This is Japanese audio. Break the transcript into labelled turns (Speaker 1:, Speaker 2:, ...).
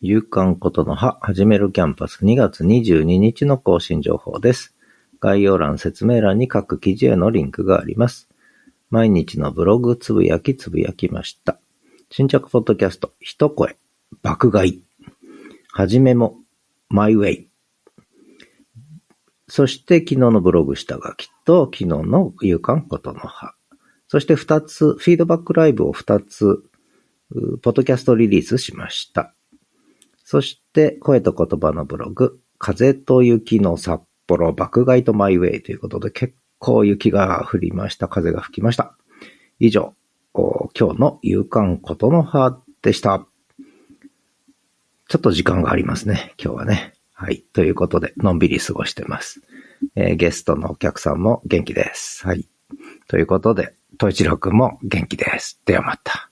Speaker 1: 夕刊ことの葉、始めるキャンパス2月22日の更新情報です。概要欄、説明欄に各記事へのリンクがあります。毎日のブログ、つぶやき、つぶやきました。新着ポッドキャスト、一声、爆買い。はじめも、マイウェイ。そして昨日のブログ下書きと昨日の夕刊ことの葉。そして二つ、フィードバックライブを二つ、ポッドキャストリリースしました。そして、声と言葉のブログ、風と雪の札幌、爆買いとマイウェイということで、結構雪が降りました。風が吹きました。以上、今日の夕刊ことの葉でした。ちょっと時間がありますね。今日はね。はい。ということで、のんびり過ごしてます。えーゲストのお客さんも元気です。はい。ということで、統一郎くんも元気です。ではまた。